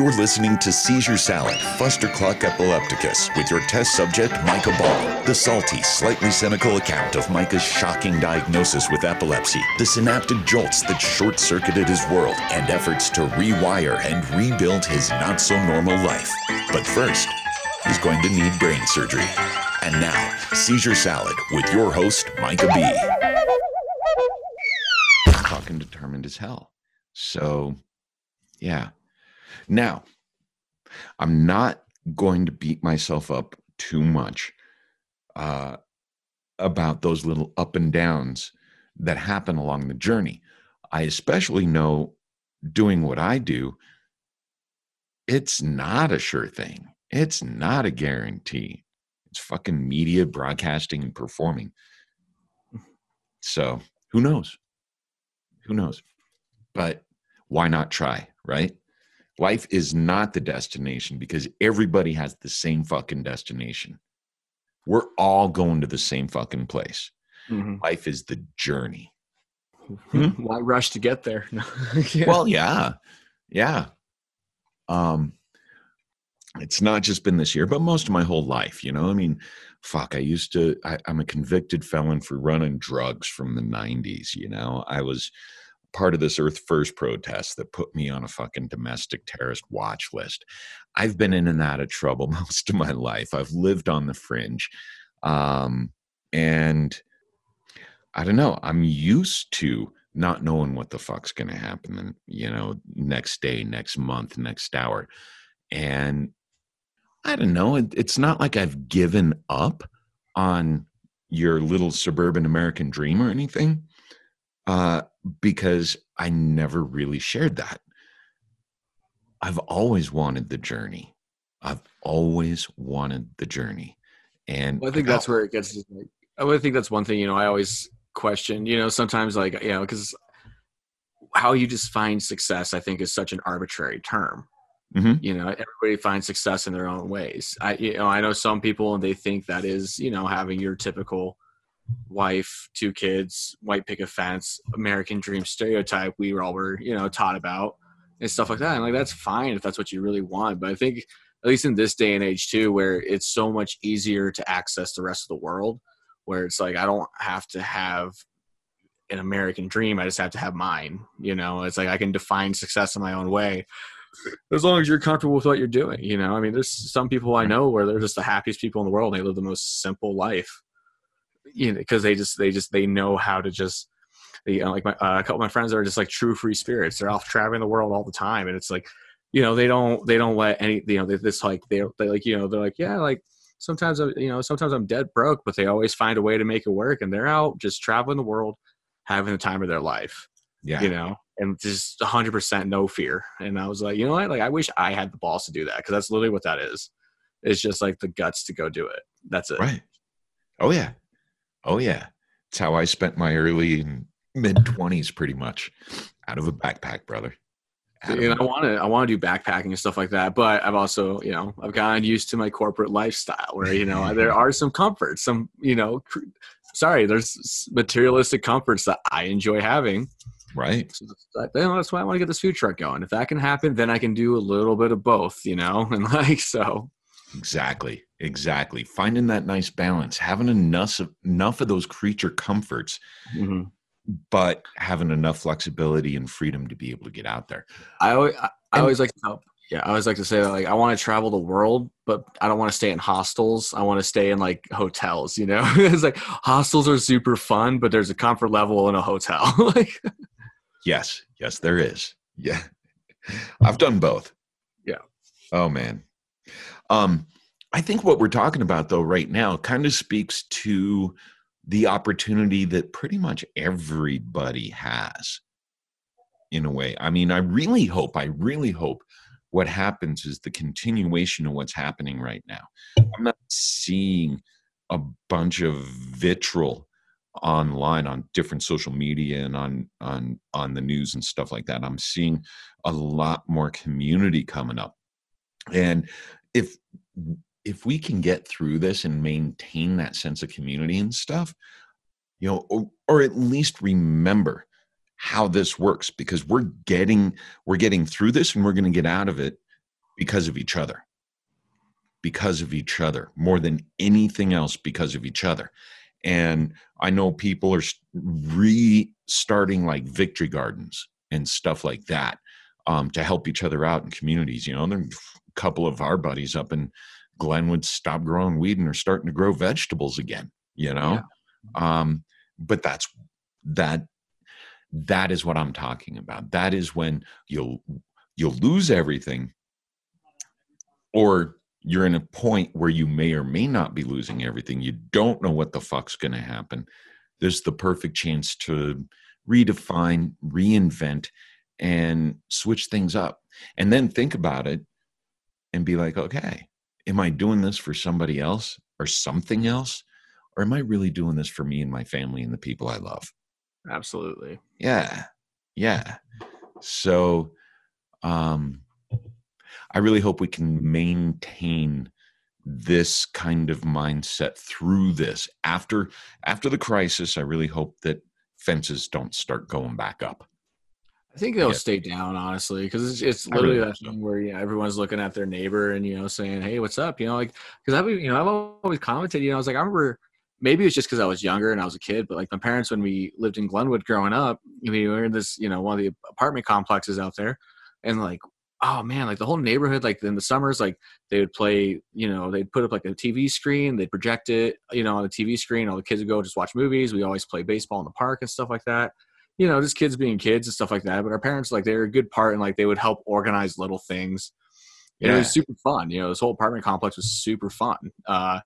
You're listening to Seizure Salad, Fustercluck Epilepticus, with your test subject, Micah Ball. The salty, slightly cynical account of Micah's shocking diagnosis with epilepsy, the synaptic jolts that short circuited his world, and efforts to rewire and rebuild his not so normal life. But first, he's going to need brain surgery. And now, Seizure Salad with your host, Micah B. Fucking determined as hell. So, yeah. Now, I'm not going to beat myself up too much uh, about those little up and downs that happen along the journey. I especially know doing what I do, it's not a sure thing. It's not a guarantee. It's fucking media, broadcasting, and performing. So who knows? Who knows? But why not try, right? Life is not the destination because everybody has the same fucking destination. We're all going to the same fucking place. Mm-hmm. Life is the journey. Why rush to get there? Yeah. Well, yeah. Yeah. Um it's not just been this year, but most of my whole life, you know. I mean, fuck, I used to I, I'm a convicted felon for running drugs from the 90s, you know. I was part of this Earth First protest that put me on a fucking domestic terrorist watch list. I've been in and out of trouble most of my life. I've lived on the fringe. Um, and I don't know, I'm used to not knowing what the fuck's going to happen, you know, next day, next month, next hour. And I don't know, it, it's not like I've given up on your little suburban American dream or anything. Uh, because I never really shared that. I've always wanted the journey. I've always wanted the journey. And Well, I think that's where it gets. Like, I think that's one thing. You know, I always question. You know, sometimes like you know, because how you define success, I think, is such an arbitrary term. Mhm. You know, everybody finds success in their own ways. I, you know, I know some people and they think that is, you know, having your typical wife, two kids, white picket fence, American dream stereotype we all were, you know, taught about and stuff like that. And like that's fine if that's what you really want. But I think at least in this day and age too, where it's so much easier to access the rest of the world, where it's like I don't have to have an American dream. I just have to have mine. You know, it's like I can define success in my own way. As long as you're comfortable with what you're doing, you know. I mean, there's some people I know where they're just the happiest people in the world. And they live the most simple life, you know, because they just they just they know how to just you know, like my, uh, a couple of my friends are just like true free spirits. They're off traveling the world all the time, and it's like, you know, they don't they don't let any you know they, this like they they like you know they're like yeah like sometimes I you know sometimes I'm dead broke, but they always find a way to make it work, and they're out just traveling the world, having the time of their life, yeah. you know, and just 100 percent no fear. And I was like, you know what, like I wish I had the balls to do that because that's literally what that is. It's just like the guts to go do it. That's it. Right. Oh yeah. Oh yeah. It's how I spent my early and mid twenties pretty much. Out of a backpack, brother. Out and I want to I want to do backpacking and stuff like that, but I've also you know I've gotten used to my corporate lifestyle where you know there are some comforts, some you know cr- sorry there's materialistic comforts that I enjoy having. right. So that's, you know, that's why I want to get this food truck going. If that can happen, then I can do a little bit of both, you know, and like so. Exactly. Exactly. Finding that nice balance, having enough of enough of those creature comforts, mhm. but having enough flexibility and freedom to be able to get out there. I always I, I always like to help. Yeah, I always like to say that like I want to travel the world, but I don't want to stay in hostels. I want to stay in like hotels. You know, it's like hostels are super fun, but there's a comfort level in a hotel. like, Yes. Yes, there is. Yeah. I've done both. Yeah. Oh man. Um I think what we're talking about though right now kind of speaks to the opportunity that pretty much everybody has in a way. I mean, I really hope, I really hope what happens is the continuation of what's happening right now. I'm not seeing a bunch of vitriol online on different social media and on on on the news and stuff like that i'm seeing a lot more community coming up and if if we can get through this and maintain that sense of community and stuff you know or, or at least remember how this works because we're getting we're getting through this and we're going to get out of it because of each other. Because of each other, more than anything else, because of each other. And I know people are restarting like victory gardens and stuff like that um, to help each other out in communities. You know, there are a couple of our buddies up in Glenwood stop growing weed and are starting to grow vegetables again. You know, yeah. um, but that's that. That is what I'm talking about. That is when you'll you'll lose everything, or you're in a point where you may or may not be losing everything. You don't know what the fuck's going to happen. There's the perfect chance to redefine, reinvent, and switch things up. And then think about it and be like, okay, am I doing this for somebody else or something else? Or am I really doing this for me and my family and the people I love? Absolutely. Yeah. Yeah. So um I really hope we can maintain this kind of mindset through this after after the crisis i really hope that fences don't start going back up I think they'll yeah. stay down, honestly, because it's, it's literally really that so. where you know, everyone's looking at their neighbor and you know saying, "Hey, what's up?" You know, like because I've you know I've always commented. You know, I was like, I remember maybe it's just because I was younger and I was a kid, but like my parents when we lived in Glenwood growing up, we were in this you know one of the apartment complexes out there, and like oh man, like the whole neighborhood, like in the summers, like they would play, you know, they'd put up like a TV screen, they'd project it, you know, on the TV screen. All the kids would go just watch movies. We always play baseball in the park and stuff like that you know, just kids being kids and stuff like that. But our parents, like, they were a good part and like they would help organize little things. Yeah. it was super fun. You know, this whole apartment complex was super fun uh,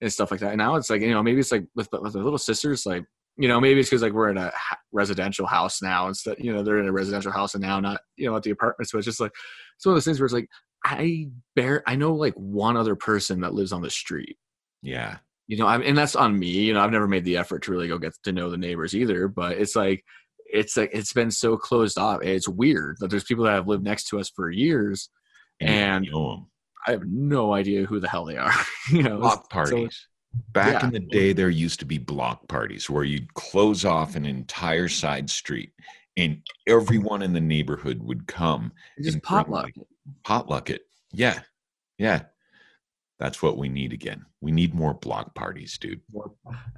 and stuff like that. And now it's like, you know, maybe it's like with, with the little sisters, like, you know, maybe it's because like we're in a residential house now instead, you know, they're in a residential house and now not, you know, at the apartment. So it's just like, it's one of those things where it's like, I bear, I know like one other person that lives on the street. Yeah you know, I and that's on me. You know, I've never made the effort to really go get to know the neighbors either. But it's like, it's like it's been so closed off. It's weird that there's people that have lived next to us for years, and, and I have no idea who the hell they are. you know, block parties. So, Back yeah. in the day, there used to be block parties where you'd close off an entire side street, and everyone in the neighborhood would come. Just potluck. Like, potluck it. Yeah, yeah. That's what we need again. We need more block parties, dude.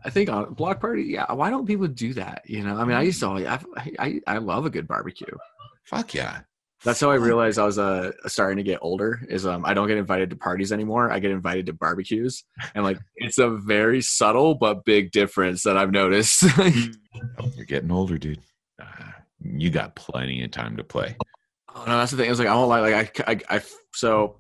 I think on block party, yeah. Why don't people do that? You know, I mean, I used to, I, I, I love a good barbecue. Fuck yeah. That's how I realized I was uh, starting to get older. Is um, I don't get invited to parties anymore. I get invited to barbecues, and like it's a very subtle but big difference that I've noticed. You're getting older, dude. Uh, you got plenty of time to play. Oh no, that's the thing. It's like I won't lie. Like I, I, I so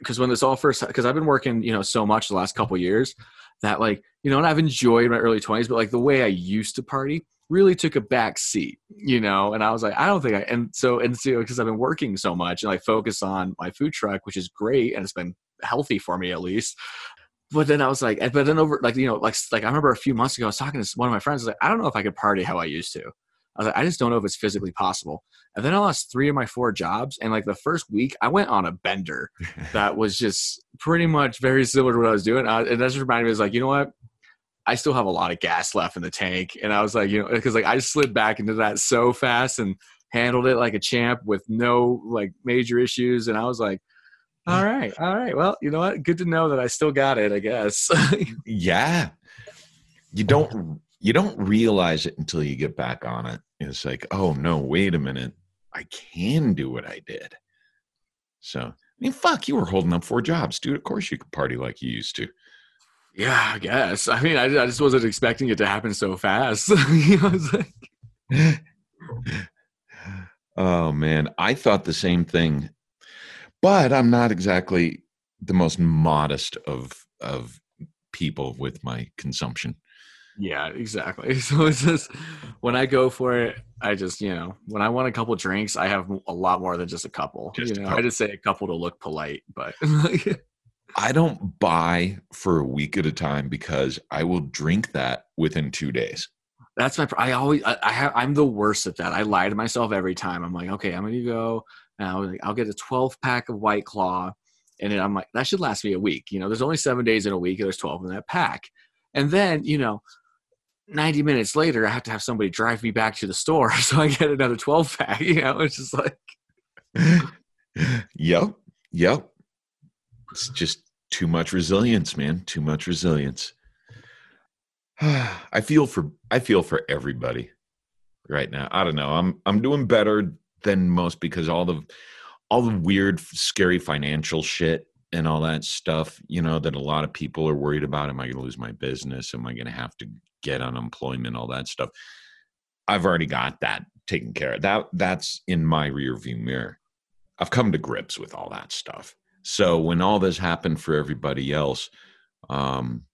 because when this all first because I've been working you know so much the last couple years that like you know and I've enjoyed my early 20s but like the way I used to party really took a back seat you know and I was like I don't think I and so and so because I've been working so much and I focus on my food truck which is great and it's been healthy for me at least. But then I was like but then over like you know like like I remember a few months ago I was talking to one of my friends I was like I don't know if I could party how I used to I was like, I just don't know if it's physically possible. And then I lost three of my four jobs. And like the first week, I went on a bender that was just pretty much very similar to what I was doing. Uh, and that's just reminded me, was like, you know what? I still have a lot of gas left in the tank. And I was like, you know, because like I just slid back into that so fast and handled it like a champ with no like major issues. And I was like, all right, all right. Well, you know what? Good to know that I still got it, I guess. yeah. You don't you don't realize it until you get back on it. It's like, oh no, wait a minute. I can do what I did. So, I mean, fuck, you were holding up four jobs, dude. Of course you could party like you used to. Yeah, I guess. I mean, I, I just wasn't expecting it to happen so fast. oh man, I thought the same thing, but I'm not exactly the most modest of of people with my consumption. Yeah, exactly. So it's just when I go for it, I just you know when I want a couple drinks, I have a lot more than just a couple. Just you know, couple. I just say a couple to look polite, but I don't buy for a week at a time because I will drink that within two days. That's my. I always. I, I have. I'm the worst at that. I lie to myself every time. I'm like, okay, I'm gonna go. Now I'll get a 12 pack of White Claw, and then I'm like, that should last me a week. You know, there's only seven days in a week. And there's 12 in that pack, and then you know 90 minutes later, I have to have somebody drive me back to the store so I get another 12 pack. You know, it's just like. yep. Yep. It's just too much resilience, man. Too much resilience. I feel for I feel for everybody right now. I don't know. I'm I'm doing better than most because all the all the weird scary financial shit and all that stuff, you know, that a lot of people are worried about. Am I going to lose my business? Am I going to have to get unemployment? All that stuff. I've already got that taken care of. That that's in my rear view mirror. I've come to grips with all that stuff. So when all this happened for everybody else, um,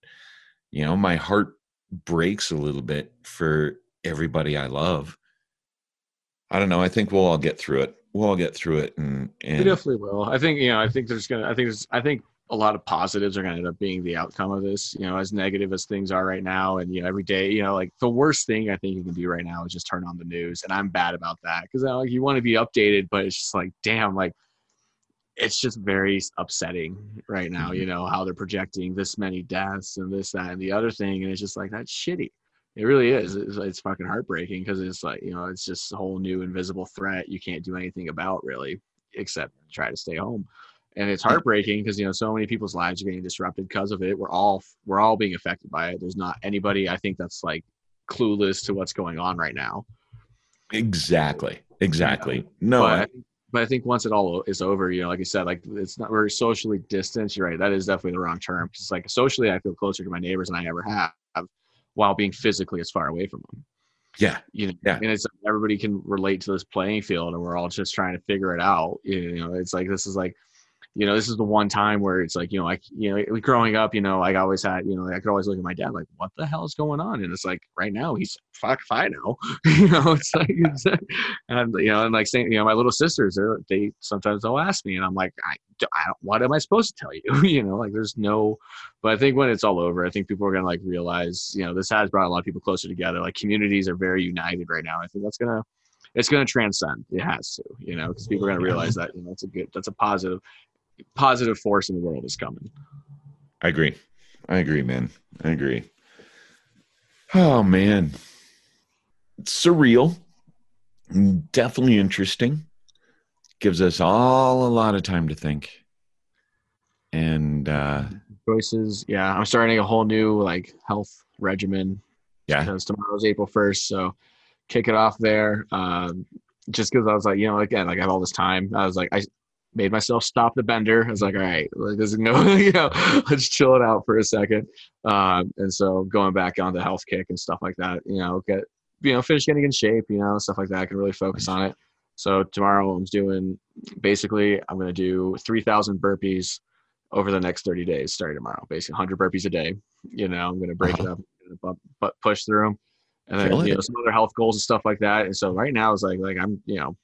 you know, my heart breaks a little bit for everybody I love. I don't know. I think we'll all get through it. We'll all get through it, and, and We definitely will. I think you know. I think there's gonna. I think there's. I think a lot of positives are gonna end up being the outcome of this. You know, as negative as things are right now, and you know, every day, you know, like the worst thing I think you can do right now is just turn on the news, and I'm bad about that because uh, like you want to be updated, but it's just like, damn, like it's just very upsetting right now. Mm-hmm. You know how they're projecting this many deaths and this, that, and the other thing, and it's just like that's shitty. It really is. It's, it's fucking heartbreaking because it's like you know it's just a whole new invisible threat you can't do anything about really except try to stay home. And it's heartbreaking because you know so many people's lives are getting disrupted because of it. We're all we're all being affected by it. There's not anybody I think that's like clueless to what's going on right now. exactly, exactly. No, but, I- but I think once it all is over, you know, like you said, like it's not very socially distanced. You're right. That is definitely the wrong term. Because like socially, I feel closer to my neighbors than I ever have, while being physically as far away from them. yeah, You know, Yeah. and it's everybody can relate to this playing field, and we're all just trying to figure it out. You know, it's like this is like, you know, this is the one time where it's like, you know, like you know, growing up, you know, like I always had, you know, I could always look at my dad like, what the hell is going on? And it's like right now he's fuck if I know, you know, it's like, it's, and you know, and like saying, you know, my little sisters, they sometimes they'll ask me, and I'm like, I, I don't, what am I supposed to tell you? you know, like there's no, but I think when it's all over, I think people are gonna like realize, you know, this has brought a lot of people closer together. Like communities are very united right now. I think that's gonna, it's gonna transcend. It has to, you know, because people are gonna realize that, you know, it's a good, that's a positive, positive force in the world is coming. I agree. I agree, man. I agree. Oh man, it's surreal. Definitely interesting. Gives us all a lot of time to think. And uh Choices, yeah. I'm starting a whole new like health regimen yeah, because tomorrow's April 1st. So kick it off there. Um, just because I was like, you know, again, like I have all this time. I was like, I made myself stop the bender. I was like, all right, like, there's no, you know, let's chill it out for a second. Um, and so going back on the health kick and stuff like that, you know, get, you know, finish getting in shape, you know, stuff like that. I can really focus on it. So tomorrow I'm doing basically, I'm going to do 3,000 burpees over the next 30 days starting tomorrow, basically 100 burpees a day. You know, I'm going to break it up, but, push through them. And then, you know, it. some other health goals and stuff like that. And so right now it's like, like I'm, you know,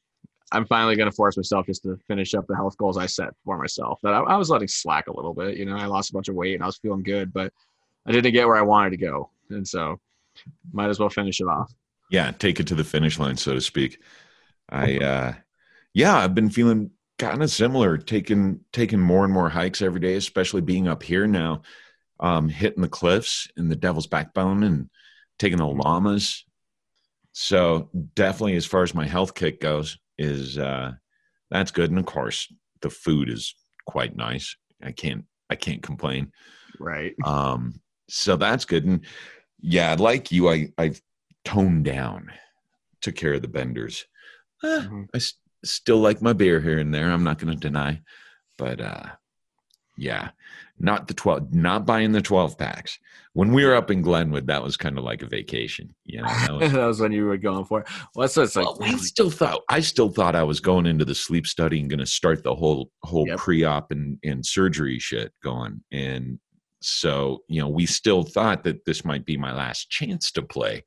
I'm finally going to force myself just to finish up the health goals I set for myself. That I, I was letting slack a little bit. You know, I lost a bunch of weight and I was feeling good, but I didn't get where I wanted to go, and so might as well finish it off. yeah, take it to the finish line, so to speak. I uh yeah, I've been feeling kind of similar, taking taking more and more hikes every day, especially being up here now, um, hitting the cliffs in the Devil's Backbone and taking the llamas. So definitely, as far as my health kick goes, is uh, that's good, and of course, the food is quite nice. I can't I can't complain. Right. Um, so that's good. And yeah, like you, I I've toned down, took care of the benders. Eh, Mhm. I s- still like my beer here and there. I'm not going to deny, but uh, yeah, not the twelve, not buying the twelve packs. When we were up in Glenwood, that was kind of like a vacation. You know, that was, that was when you were going for it. Well, that's what's like. well, I still thought I still thought I was going into the sleep study and going to start the whole whole Yep. pre-op and, and surgery shit going. And so, you know, we still thought that this might be my last chance to play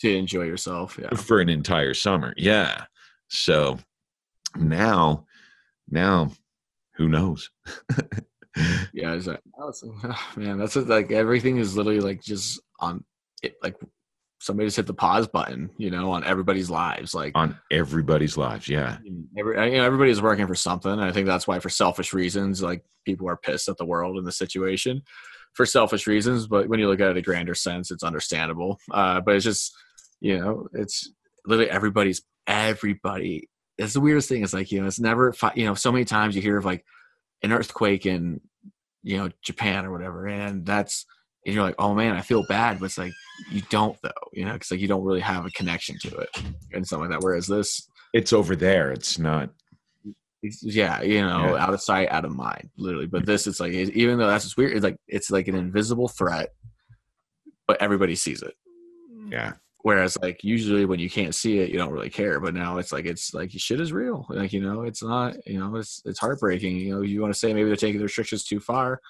to enjoy yourself. Yeah. for an entire summer. Yeah. So now, now, who knows? Yeah. Is that, that's, man, that's just, like everything is literally like just on it. Like somebody just hit the pause button, you know, on everybody's lives. Like On everybody's lives. Yeah. Every, you know, everybody's working for something. And I think that's why, for selfish reasons, like people are pissed at the world and the situation for selfish reasons. But when you look at it in a grander sense, it's understandable. Uh, but it's just, you know, it's literally everybody's everybody. It's the weirdest thing. It's like you know, it's never. You know, so many times you hear of like an earthquake in you know Japan or whatever, and that's and you're like, oh man, I feel bad, but it's like you don't though, you know, because like you don't really have a connection to it and something like that. Whereas this, It's over there. It's not. it's- yeah, you know, Yeah. out of sight, out of mind, literally. But this, it's like even though that's what's weird, it's like it's like an invisible threat, but everybody sees it. Yeah. Whereas like usually when you can't see it, you don't really care. But now it's like it's like shit is real. Like you know, it's not. You know, it's it's heartbreaking. You know, you want to say maybe they're taking the restrictions too far.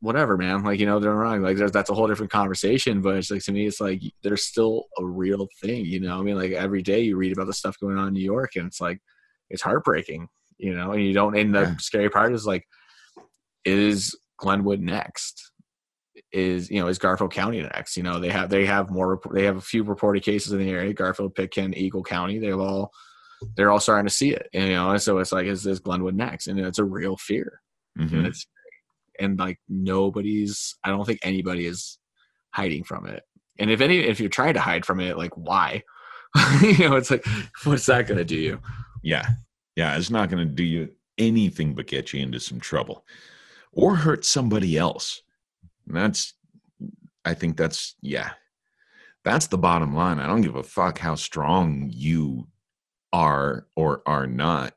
Whatever, man. Like you know, they're wrong. Like there's, that's a whole different conversation. But it's like to me, it's like there's still a real thing. You know, I mean, like every day you read about the stuff going on in New York, and it's like it's heartbreaking. You know, and you don't. And the Yeah. scary part is like, is Glenwood next? Is you know is Garfield County next. You know they have they have more they have a few reported cases in the area. Garfield, Pitkin, Eagle County. They've all they're all starting to see it. And, you know, and so it's like is this Glenwood next? And it's a real fear. Mhm. And it's and like nobody's. I don't think anybody is hiding from it. And if any if you're trying to hide from it, like why? you know, it's like what's that going to do you? Yeah. Yeah. It's not going to do you anything but get you into some trouble or hurt somebody else. And that's, I think that's, yeah, that's the bottom line. I don't give a fuck how strong you are or are not.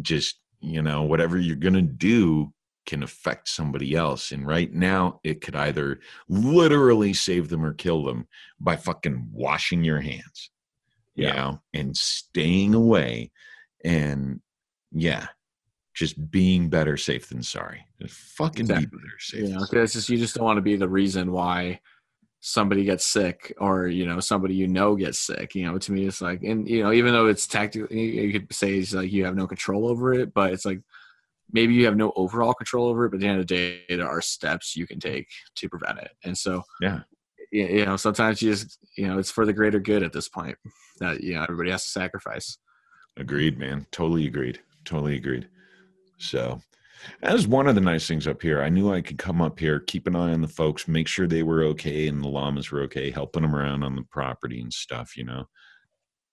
Just, you know, whatever you're going to do can affect somebody else. And right now, it could either literally save them or kill them by fucking washing your hands, you Yeah. know, and staying away and yeah, just being better safe than sorry. Just fucking Exactly. be better safe. You than know, sorry. 'cause it's just you just don't want to be the reason why somebody gets sick or you know somebody you know gets sick. You know, to me it's like, and you know, even though it's tactically, you could say it's like you have no control over it, but it's like maybe you have no overall control over it. But at the end of the day, there are steps you can take to prevent it. And so, Yeah. you know, sometimes you just you know it's for the greater good at this point that you know everybody has to sacrifice. Agreed, man. Totally agreed. Totally agreed. So that was one of the nice things up here. I knew I could come up here, keep an eye on the folks, make sure they were okay and the llamas were okay, helping them around on the property and stuff, you know.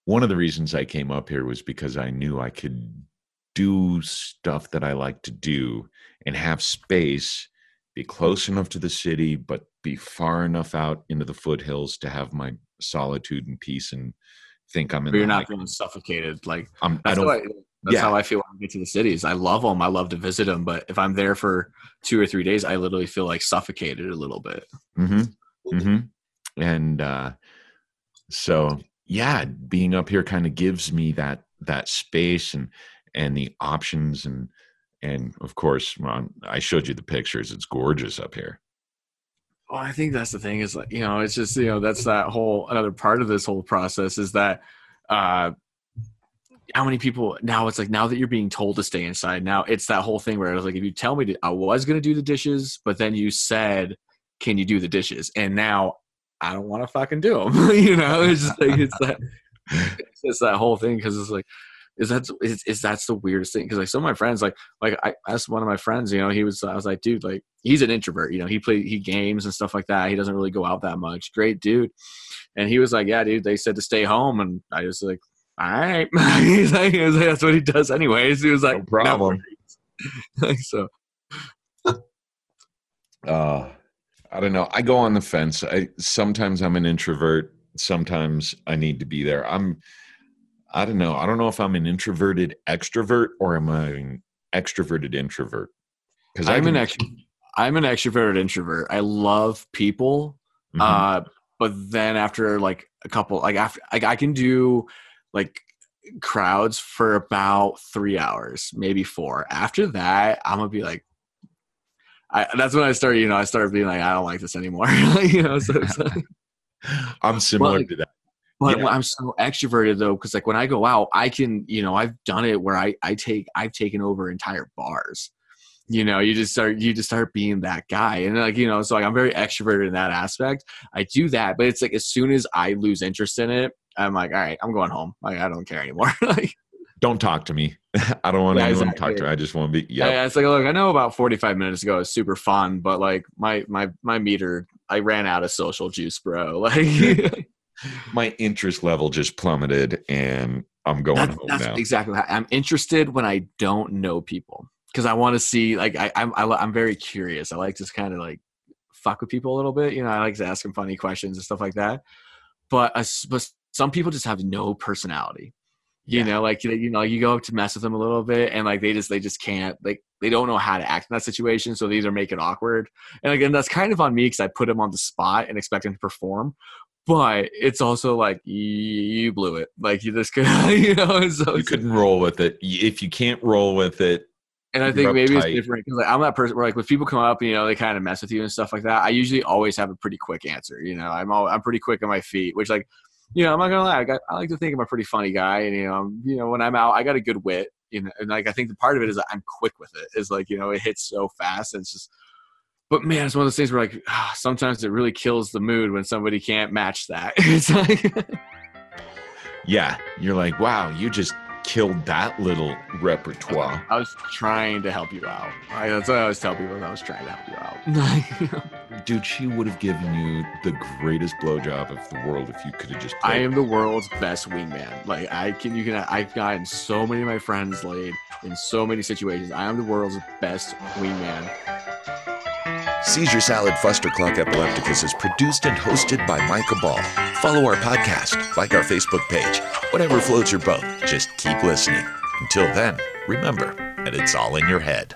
One of the reasons I came up here was because I knew I could do stuff that I like to do and have space, be close enough to the city, but be far enough out into the foothills to have my solitude and peace and think I'm in But you're not feeling suffocated like I'm, I don't that's yeah. how I feel when I get to the cities. I love them. I love to visit them. But if I'm there for two or three days, I literally feel like suffocated a little bit. hmm hmm And uh, so, yeah, being up here kind of gives me that that space and and the options and and of course, well, I showed you the pictures. It's gorgeous up here. Well, I think that's the thing is like, you know, it's just, you know, that's that whole, another part of this whole process is that, uh, how many people now it's like now that you're being told to stay inside now it's that whole thing where I was like if you tell me to, I was going to do the dishes but then you said can you do the dishes? And now I don't want to fucking do them you know? It's just like it's that it's just that whole thing because it's like is that is, is that's the weirdest thing because like some of my friends like like I asked one of my friends you know he was I was like dude like he's an introvert you know he play he games and stuff like that he doesn't really go out that much great dude. And he was like yeah dude they said to stay home and I was like all right he's like, he was like, that's what he does anyways he was like No problem. "No worries." so Uh, I don't know. I go on the fence. I sometimes I'm an introvert. Sometimes I need to be there. I'm. I don't know. I don't know if I'm an introverted extrovert or am I an extroverted introvert? Because I'm an extro- I'm an extroverted introvert I love people Mm-hmm. uh but then after like a couple like after like i can do like crowds for about three hours maybe four after that i'm gonna be like I, that's when I started, you know, I started being like, I don't like this anymore, you know. So, like, I'm similar like- to that. but Yeah. I'm so extroverted though, because like when I go out, I can, you know, I've done it where I I take I've taken over entire bars. You know, you just start you just start being that guy, and like you know, so like I'm very extroverted in that aspect. I do that, but it's like as soon as I lose interest in it, I'm like, all right, I'm going home. Like I don't care anymore. like, Don't talk to me. I don't want Yeah, anyone to talk to. Me. I just want to be. Yeah. yeah, it's like look, I know about 45 minutes ago it was super fun, but like my my my meter, I ran out of social juice, bro. Like My interest level just plummeted, and I'm going that's, home that's now. exactly. I'm interested when I don't know people. because I want to see like I I'm I, I'm very curious. I like to kind of like fuck with people a little bit. You know, I like to ask them funny questions and stuff like that. But, uh, but some people just have no personality. You Yeah. know, like you know, you go up to mess with them a little bit, and like they just they just can't like they don't know how to act in that situation. So these are make it awkward. And again, that's kind of on me because I put them on the spot and expect them to perform. But it's also like you, blew it. Like you just could you know so you couldn't roll with it. If you can't roll with it, and I think maybe it's different because like, I'm that person where like when people come up, you know, they kind of mess with you and stuff like that. I usually always have a pretty quick answer. You know, I'm all, I'm pretty quick on my feet, which like, you know, I'm not gonna lie, I, got, I like to think I'm a pretty funny guy, and you know, I'm, you know, when I'm out, I got a good wit. You know, and like I think the part of it is I'm quick with it. Is like you know, it hits so fast, and it's just. But man, it's one of those things where like sometimes it really kills the mood when somebody can't match that. it's like. yeah, you're like, wow, you just killed that little repertoire. I was trying to help you out. I, that's what I always tell people. I was trying to help you out. Dude, she would have given you the greatest blowjob of the world if you could have just. I played. am the world's best wingman. Like I can, you can. I've gotten so many of my friends laid in so many situations. I am the world's best wingman. Seizure Salad Fustercluck Epilepticus is produced and hosted by Micah Ball. Follow our podcast, like our Facebook page. Whatever floats your boat, just keep listening. Until then, remember that it's all in your head.